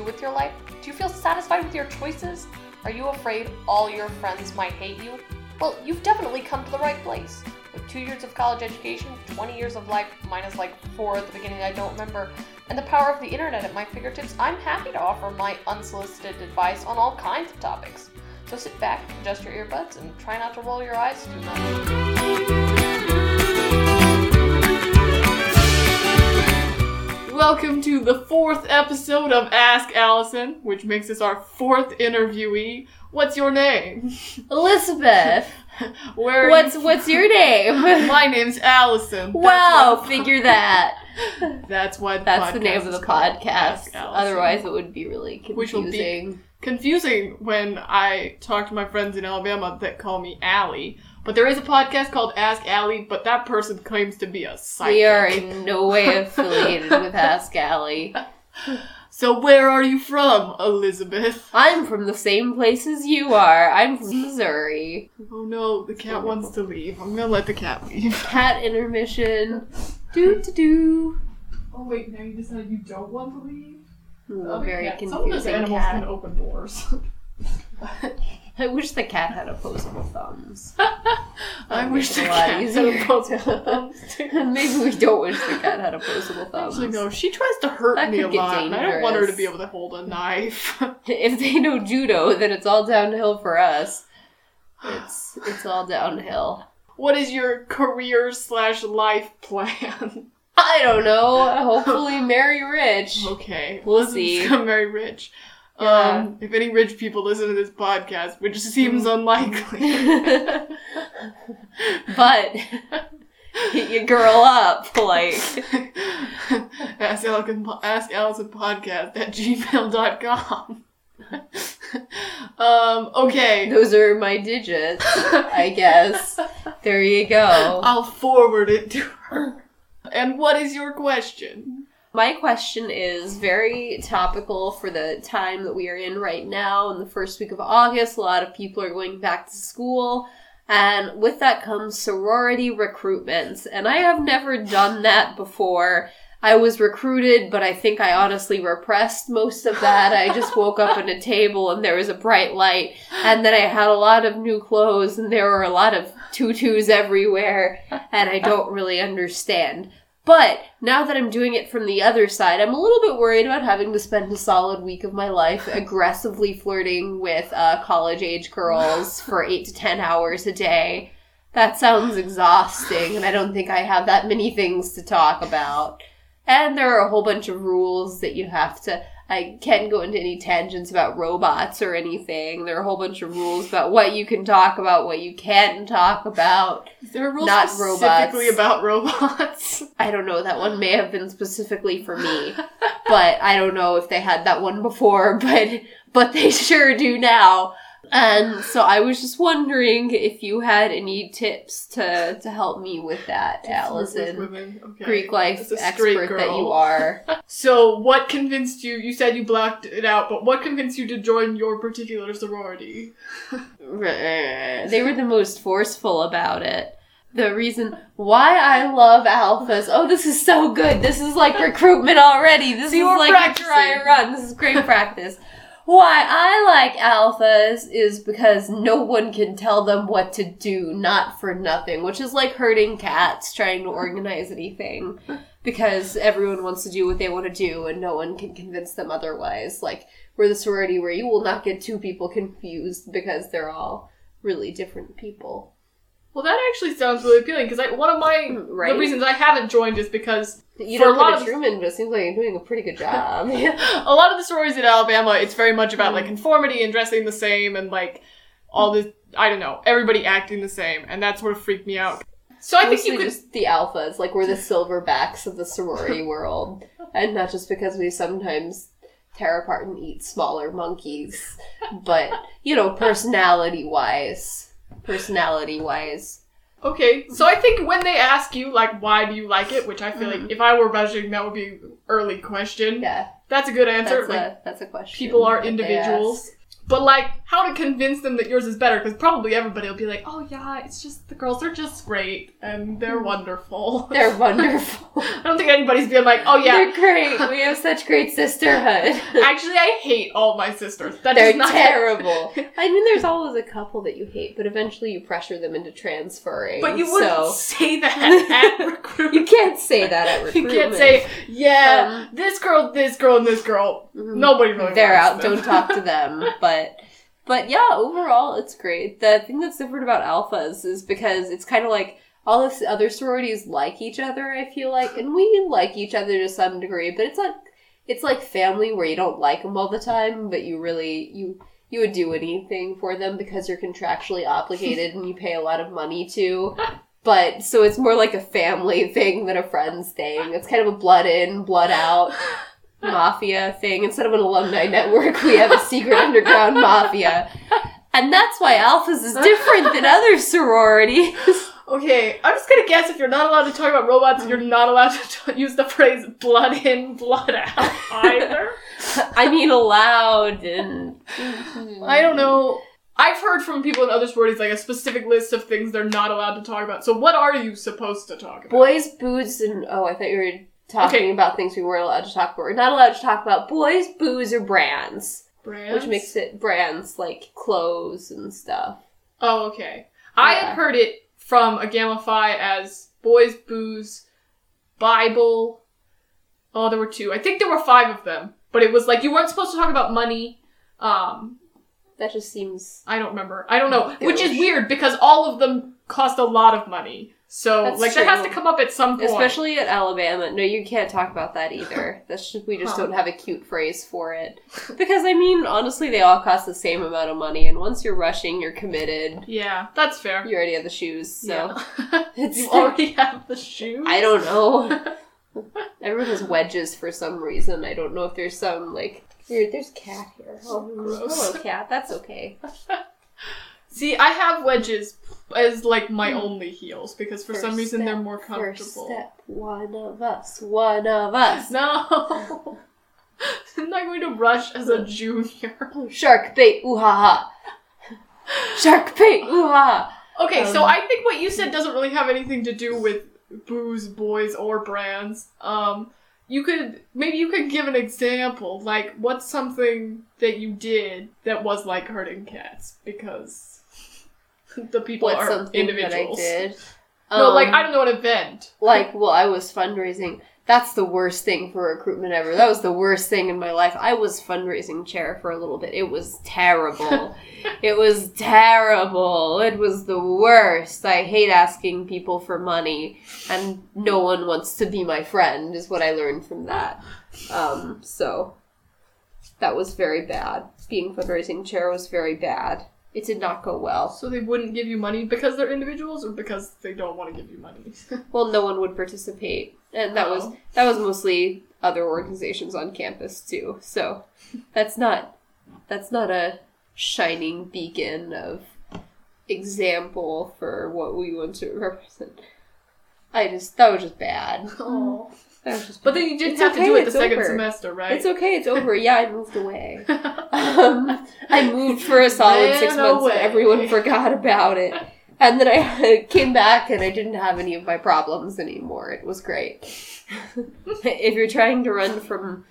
do with your life? Do you feel satisfied with your choices? Are you afraid all your friends might hate you? Well, you've definitely come to the right place. With two years of college education, 20 years of life, minus like four at the beginning, I don't remember, and the power of the internet at my fingertips, I'm happy to offer my unsolicited advice on all kinds of topics. So sit back, adjust your earbuds, and try not to roll your eyes too much. Welcome to the fourth episode of Ask Allison, which makes this our fourth interviewee. What's your name? Elizabeth, Where what's you- what's your name? My name's Allison. That's wow, what- figure that. That's what That's the name of the podcast. Otherwise, it would be really Which will be- confusing. confusing when I talk to my friends in Alabama that call me Allie. But there is a podcast called Ask Allie, but that person claims to be a psychic. We are in no way affiliated with Ask Allie. So where are you from, Elizabeth? I'm from the same place as you are. I'm from Missouri. Oh no, the cat wants to leave. I'm gonna let the cat leave. Cat intermission. Do do do. Oh wait, now you decide you don't want to leave? Ooh, oh, Very cat- Some of those confusing animals can open doors. I wish the cat had opposable thumbs. I wish the cat had opposable thumbs. Maybe we don't wish the cat had opposable thumbs. Actually, no. She tries to hurt That me a lot, and I don't want her to be able to hold a knife. If they know judo, then it's all downhill for us. It's it's all downhill. what is your career slash life plan? I don't know. Hopefully, marry rich. okay, We'll see. marry rich. Yeah. Um, if any rich people listen to this podcast, which seems Mm. unlikely. but your girl up, like ask Allison, ask Allison podcast at gmail.com. um, okay. those are my digits. I guess. There you go. I'll forward it to her. And what is your question? My question is very topical for the time that we are in right now. In the first week of August, a lot of people are going back to school. And with that comes sorority recruitments. And I have never done that before. I was recruited, but I think I honestly repressed most of that. I just woke up at a table and there was a bright light. And then I had a lot of new clothes and there were a lot of tutus everywhere. And I don't really understand. But now that I'm doing it from the other side, I'm a little bit worried about having to spend a solid week of my life aggressively flirting with uh, college age girls for eight to ten hours a day. That sounds exhausting, and I don't think I have that many things to talk about. And there are a whole bunch of rules that you have to. I can't go into any tangents about robots or anything. There are a whole bunch of rules about what you can talk about, what you can't talk about. There a rule Not specifically robots. about robots? I don't know. That one may have been specifically for me, but I don't know if they had that one before. But but they sure do now. And so I was just wondering if you had any tips to to help me with that, Allison, Women, okay. Greek life As a straight expert that you are. So, what convinced you? You said you blocked it out, but what convinced you to join your particular sorority? they were the most forceful about it. The reason why I love alphas. Oh, this is so good. This is like recruitment already. This is like practicing. a dry run. This is great practice. Why I like alphas is because no one can tell them what to do, not for nothing, which is like herding cats trying to organize anything. Because everyone wants to do what they want to do and no one can convince them otherwise. Like, we're the sorority where you will not get two people confused because they're all really different people. Well, that actually sounds really appealing because I, one of my Right? the reasons I haven't joined is because You For don't a lot of- Truman, but it seems like you're doing a pretty good job. a lot of the stories in Alabama, it's very much about like hmm. conformity and dressing the same and like all this. I don't know, everybody acting the same, and that sort of freaked me out. So I think you could. just the alphas, like we're the silverbacks of the sorority world, and not just because we sometimes tear apart and eat smaller monkeys, but you know, personality wise, personality wise. Okay, so I think when they ask you like why do you like it, which I feel like if I were budgeting that would be an early question. Mm-hmm. Yeah, That's a good answer. that's like a that's a question. people are individuals. But like, how to convince them that yours is better because probably everybody will be like, "Oh yeah, it's just the girls are just great and they're wonderful." They're wonderful. I don't think anybody's being like, "Oh yeah." They're great. We have such great sisterhood. Actually, I hate all my sisters. That They're is not terrible. I mean, there's always a couple that you hate, but eventually you pressure them into transferring. But you wouldn't so say that at recruitment. you can't say that at recruitment. You can't say, yeah, Um, this girl, this girl, and this girl. Mhm. Nobody really they're out. them. Don't talk to them. But but yeah, overall it's great. The thing that's different about alphas is because it's kind of like all the other sororities like each other. I feel like, and we like each other to some degree, but it's like it's like family where you don't like them all the time, but you really you. You would do anything for them because you're contractually obligated and you pay a lot of money to. But so it's more like a family thing than a friends thing. It's kind of a blood in, blood out mafia thing. Instead of an alumni network, we have a secret underground mafia. And that's why Alphas is different than other sororities. Okay, I'm just gonna guess if you're not allowed to talk about robots, you're not allowed to t- use the phrase blood in, blood out either. I mean, allowed and. I don't know. I've heard from people in other sororities like a specific list of things they're not allowed to talk about. So what are you supposed to talk about? Boys, booze, and. Oh, I thought you were talking Okay. about things we weren't allowed to talk about. We're not allowed to talk about boys, booze, or brands. Brands? Which makes it brands like clothes and stuff. Oh, okay. I had heard it from a Gamma Phi as boys, booze, Bible. Oh, there were two. I think there were five of them. But it was like you weren't supposed to talk about money. Um, That just seems. I don't remember. I don't know. Which is weird because all of them cost a lot of money. So That's like that has to come up at some point. Especially at Alabama. No, you can't talk about that either. That's just, we just Huh. don't have a cute phrase for it. Because I mean, honestly, they all cost the same amount of money, and once you're rushing, you're committed. Yeah, that's fair. You already have the shoes, so yeah. it's. you already have the shoes. I don't know. Everyone has wedges for some reason. I don't know if there's some like. Here, there's cat here. Oh, oh Gross. hello, cat. That's okay. See, I have wedges as like my only heels because for some Hmm. First reason they're more comfortable. First step, one of us, one of us. No. I'm not going to rush as a junior. Shark bait, ooh ha ha. Shark bait, ooh ha. Okay, so Um, I think what you said doesn't really have anything to do with booze, boys, or brands. Um, you could maybe you could give an example, like what's something that you did that was like hurting cats because the people What's are something individuals. that I did? No, like Um, I don't know an event. like well i was fundraising. That's the worst thing for recruitment ever. That was the worst thing in my life. I was fundraising chair for a little bit. It was terrible. It was terrible. It was the worst. I hate asking people for money and no one wants to be my friend is what i learned from that. Um so that was very bad. Being fundraising chair was very bad it did not go well So they wouldn't give you money because they're individuals, or because they don't want to give you money. Well, no one would participate, and that was Oh. that was mostly other organizations on campus too. So that's not that's not a shining beacon of example for what we want to represent. I just that was just bad. oh. That was just But then you didn't It's have to do it the second over. semester, right? it's okay. It's over. Yeah, I moved away. Um, I moved for a solid six months, away. and everyone forgot about it. And then I came back, and I didn't have any of my problems anymore. It was great. if you're trying to run from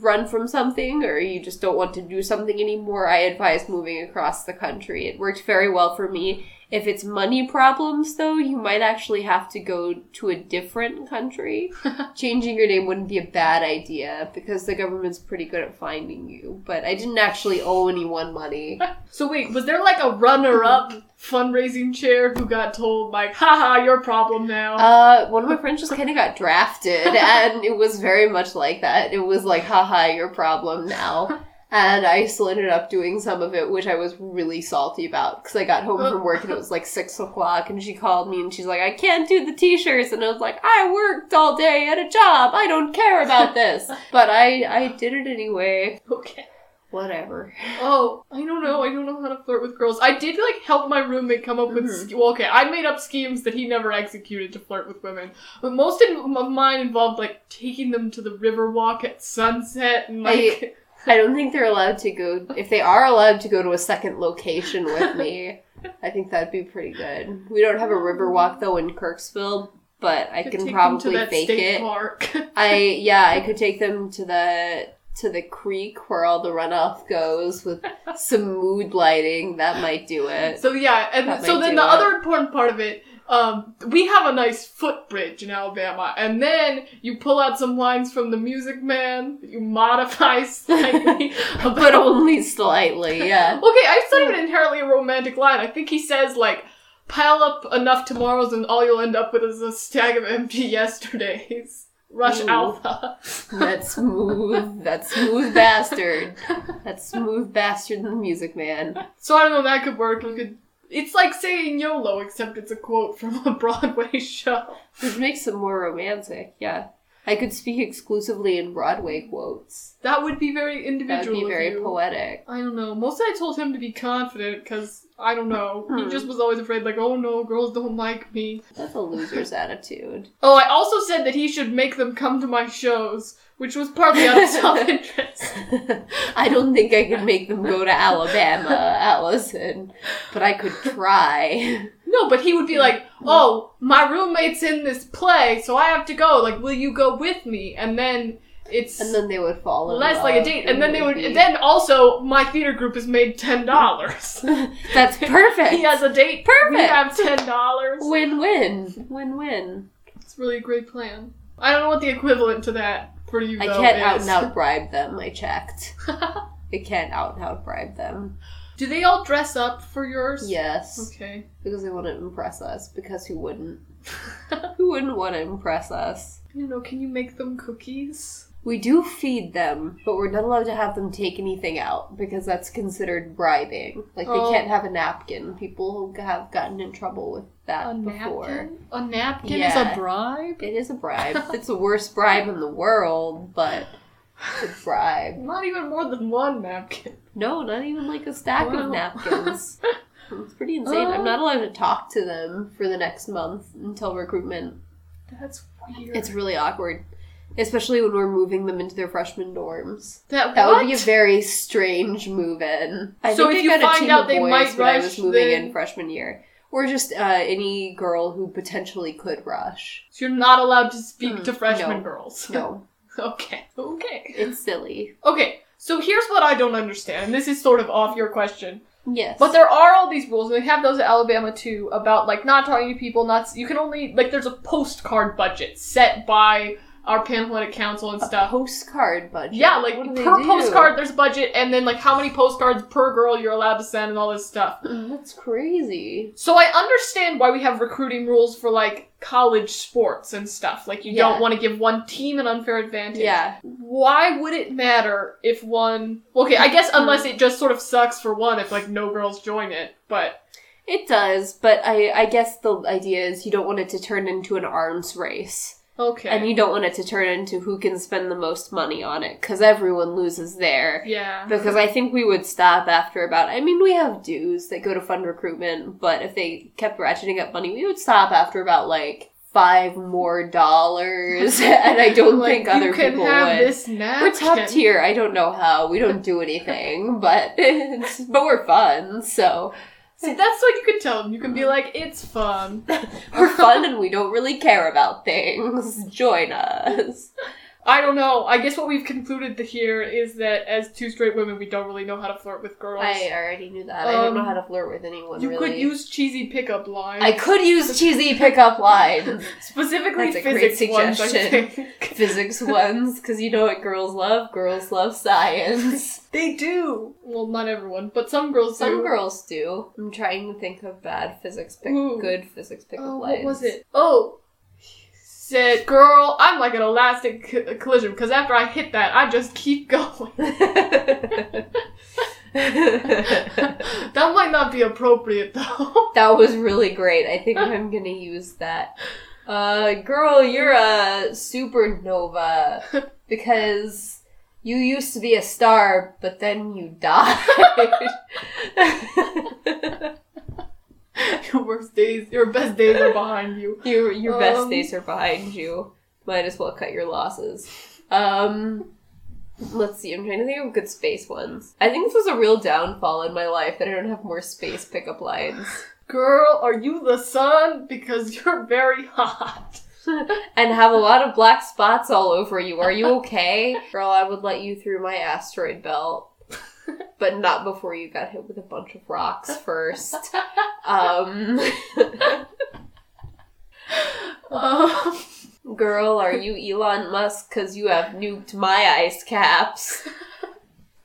run from something, or you just don't want to do something anymore, I advise moving across the country. It worked very well for me. If it's money problems, though, you might actually have to go to a different country. Changing your name wouldn't be a bad idea because the government's pretty good at finding you. But I didn't actually owe anyone money. So wait, was there like a runner-up fundraising chair who got told like, haha, your problem now? Uh, one of my friends just kind of got drafted, and it was very much like that. It was like, haha, your problem now. And I still ended up doing some of it, which I was really salty about because I got home from work and it was like six o'clock, and she called me and she's like, I can't do the t shirts. And I was like, I worked all day at a job. I don't care about this. But I, I did it anyway. okay. Whatever. Oh, I don't know. I don't know how to flirt with girls. I did like help my roommate come up with. Mhm. sch- Well, okay, I made up schemes that he never executed to flirt with women, but most of mine involved like taking them to the river walk at sunset and like. I don't think they're allowed to go. If they are allowed to go to a second location with me, I think that'd be pretty good. We don't have a river um, walk though in Kirksville, but I Could can probably fake it. Park. I yeah, I could take them to the to the creek where all the runoff goes with some mood lighting. That might do it. So yeah, and That so then the it. other important part of it, um, we have a nice footbridge in Alabama, and then you pull out some lines from the Music Man, you modify slightly. But only slightly, yeah. okay, I it's not even inherently a romantic line. I think he says like, "Pile up enough tomorrows, and all you'll end up with is a stag of empty yesterdays." Rush Ooh. Alpha. That smooth, that smooth bastard. That smooth bastard, in the music man. So I don't know. That could work. You could. It's like saying YOLO, except it's a quote from a Broadway show. Which makes it more romantic, yeah. I could speak exclusively in Broadway quotes. That would be very individual. That would be very you. poetic. I don't know. Mostly I told him to be confident because I don't know. He Hmm. just was always afraid, like, oh no, girls don't like me. That's a loser's attitude. Oh, I also said that he should make them come to my shows, which was partly out of self interest. I don't think I could make them go to Alabama, Allison, but I could try. no, but he would be like, oh, my roommate's in this play, so I have to go. Like, will you go with me? And then it's And then they would fall in less love. like a date. And then they would. be- Then also, my theater group has made ten dollars. That's perfect. he has a date. Perfect. We have ten dollars. Win-win. Win-win. It's really a great plan. I don't know what the equivalent to that for you I though can't out and out bribe them, I checked. I can't out and out bribe them. Do they all dress up for yours? Yes. Okay. Because they want to impress us. Because who wouldn't? who wouldn't want to impress us? You know. Can you make them cookies? We do feed them, but we're not allowed to have them take anything out because that's considered bribing. Like they Oh. can't have a napkin. People have gotten in trouble with that A before. napkin? A napkin is a bribe? It is a bribe. it's the worst bribe in the world, but bribe. Not even more than one napkin. No, not even like a stack Wow. of napkins. It's pretty insane. Oh. I'm not allowed to talk to them for the next month until recruitment. That's weird. It's really awkward. Especially when we're moving them into their freshman dorms. that, That would be a very strange move in. I So think if I you got a find team out of they boys might when I rush, was moving then- in freshman year. Or just uh, any girl who potentially could rush. So you're not allowed to speak Hmm, to freshman no. girls. No, okay. Okay. it's silly. Okay. So here's what I don't understand, and this is sort of off your question. Yes. But there are all these rules, and they have those at Alabama too, about like not talking to people, not you can only like there's a postcard budget set by our Panhellenic Council and stuff. a postcard budget. Yeah, like What do they per postcard there's a budget, and then like how many postcards per girl you're allowed to send, and all this stuff. That's crazy. So I understand why we have recruiting rules for like college sports and stuff. Like you Yeah. don't want to give one team an unfair advantage. Yeah. Why would it matter if one? Okay, I guess mm-hmm. unless it just sort of sucks for one if like no girls join it, but. It does, but I, I guess the idea is you don't want it to turn into an arms race. Okay. And you don't want it to turn into who can spend the most money on it, because everyone loses there. yeah. Because I think we would stop after about. I mean, we have dues that go to fund recruitment, but if they kept ratcheting up money, we would stop after about like five more dollars. and I don't Like, think other people would. this We're top tier. I don't know how. We don't do anything, but it's, but we're fun. So See, that's what you can tell them. You can be uh-huh. like, it's fun. we're fun, and we don't really care about things. Join us. I don't know. I guess what we've concluded here is that as two straight women, we don't really know how to flirt with girls. I already knew that. I don't know Um, how to flirt with anyone. you really. could use cheesy pickup lines. I could use cheesy pickup lines. Specifically That's a great physics ones, I suggestion. think. Physics ones, because you know what girls love? Girls love science. they do. Well, not everyone, but some girls Some do. girls do. I'm trying to think of bad physics pick Ooh. good physics pickup Oh, lines. what was it? Oh, said, "Girl, I'm like an elastic c- collision because after I hit that, I just keep going." that might not be appropriate though. that was really great. I think I'm gonna use that. Uh, girl, you're a supernova because you used to be a star, but then you died. your worst days, your best days are behind you. your your best Um, days are behind you. Might as well cut your losses. Um, Let's see, I'm trying to think of good space ones. I think this was a real downfall in my life that I don't have more space pickup lines. Girl, are you the sun? Because you're very hot. and have a lot of black spots all over you. Are you okay? Girl, I would let you through my asteroid belt. But not before you got hit with a bunch of rocks first. Um, Um, girl, are you Elon Musk because you have nuked my ice caps?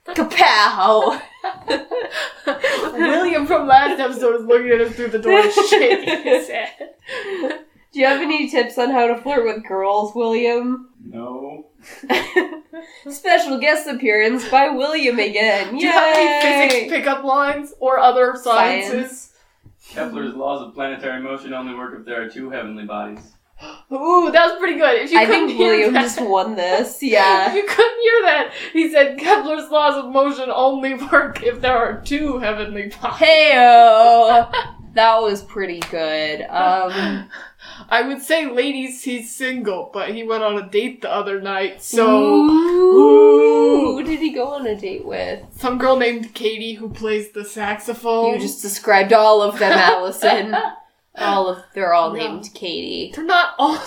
Kapow! William from last episode is looking at us through the door shaking his head. Do you have any tips on how to flirt with girls, William? No. Special guest appearance by William again. Do you have any Yay! physics pickup lines or other sciences? Kepler's laws of planetary motion only work if there are two heavenly bodies. Ooh, that was pretty good. If you I couldn't think hear William that, just won this. If you couldn't hear that, he said Kepler's laws of motion only work if there are two heavenly bodies. Heyo. That was pretty good. Um, I would say, ladies, he's single, but he went on a date the other night, so Ooh. Who did he go on a date with? some girl named Katie who plays the saxophone. You just described all of them, Allison. All of they're all Yeah. named Katie. They're not all.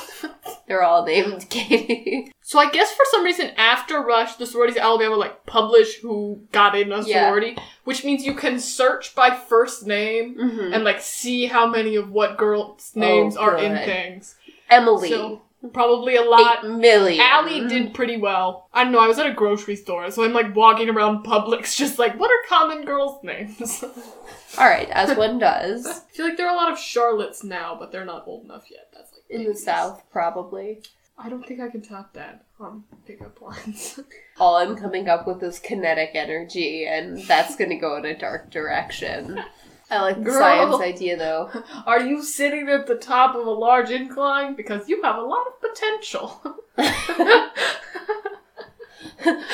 They're all named Katie. so I guess for some reason after Rush, the sororities Alabama like publish who got in a Yeah. sorority, which means you can search by first name Mhm. and like see how many of what girls' names Oh, are in good. things. Emily. So probably a lot. Eight million. Allie did pretty well. I don't know, I was at a grocery store, so I'm like walking around Publix just like, what are common girls' names? All right, as one does I feel like there are a lot of Charlottes now, but they're not old enough yet. That's like in the. South, probably. I don't think I can top that on pickup lines. All I'm coming up with is kinetic energy, and that's going to go in a dark direction. I like the Girl. science idea though. are you sitting at the top of a large incline? Because you have a lot of potential.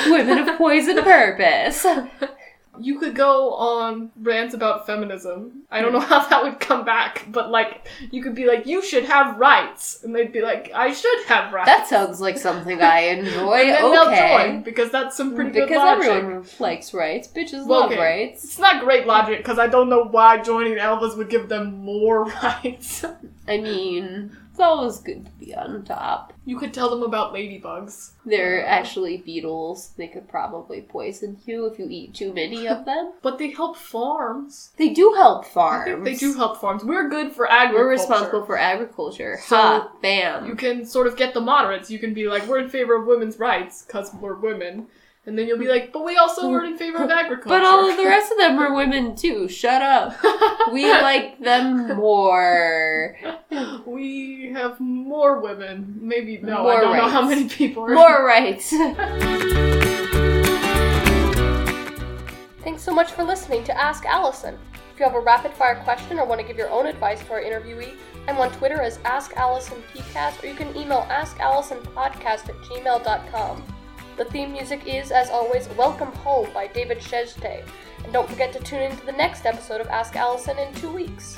Women of poison purpose. you could go on rants about feminism. I don't know how that would come back, but like, you could be like, you should have rights. And they'd be like, I should have rights. That sounds like something I enjoy. and then they'll okay. join, because that's some pretty good logic. Because everyone likes rights. Bitches Well, love okay. rights. It's not great logic, because I don't know why joining Elvis would give them more rights. I mean, it's always good to be on top. you could tell them about ladybugs. They're actually beetles. They could probably poison you if you eat too many of them. But they help farms. They do help farms. they do help farms. We're good for agriculture. We're responsible for agriculture. So, ha, bam. You can sort of get the moderates. You can be like, we're in favor of women's rights because we're women. And then you'll be like, but we also are in favor of agriculture. but all of the rest of them are women too. Shut up. We like them more. We have more women. Maybe, no, More I don't know how many people are. More rights. Thanks so much for listening to Ask Allison. If you have a rapid fire question or want to give your own advice to our interviewee, I'm on Twitter as AskAllisonPcast or you can email AskAllisonPodcast at gmail.com. The theme music is, as always, Welcome Home by David Chesney. And don't forget to tune in to the next episode of Ask Allison in two weeks.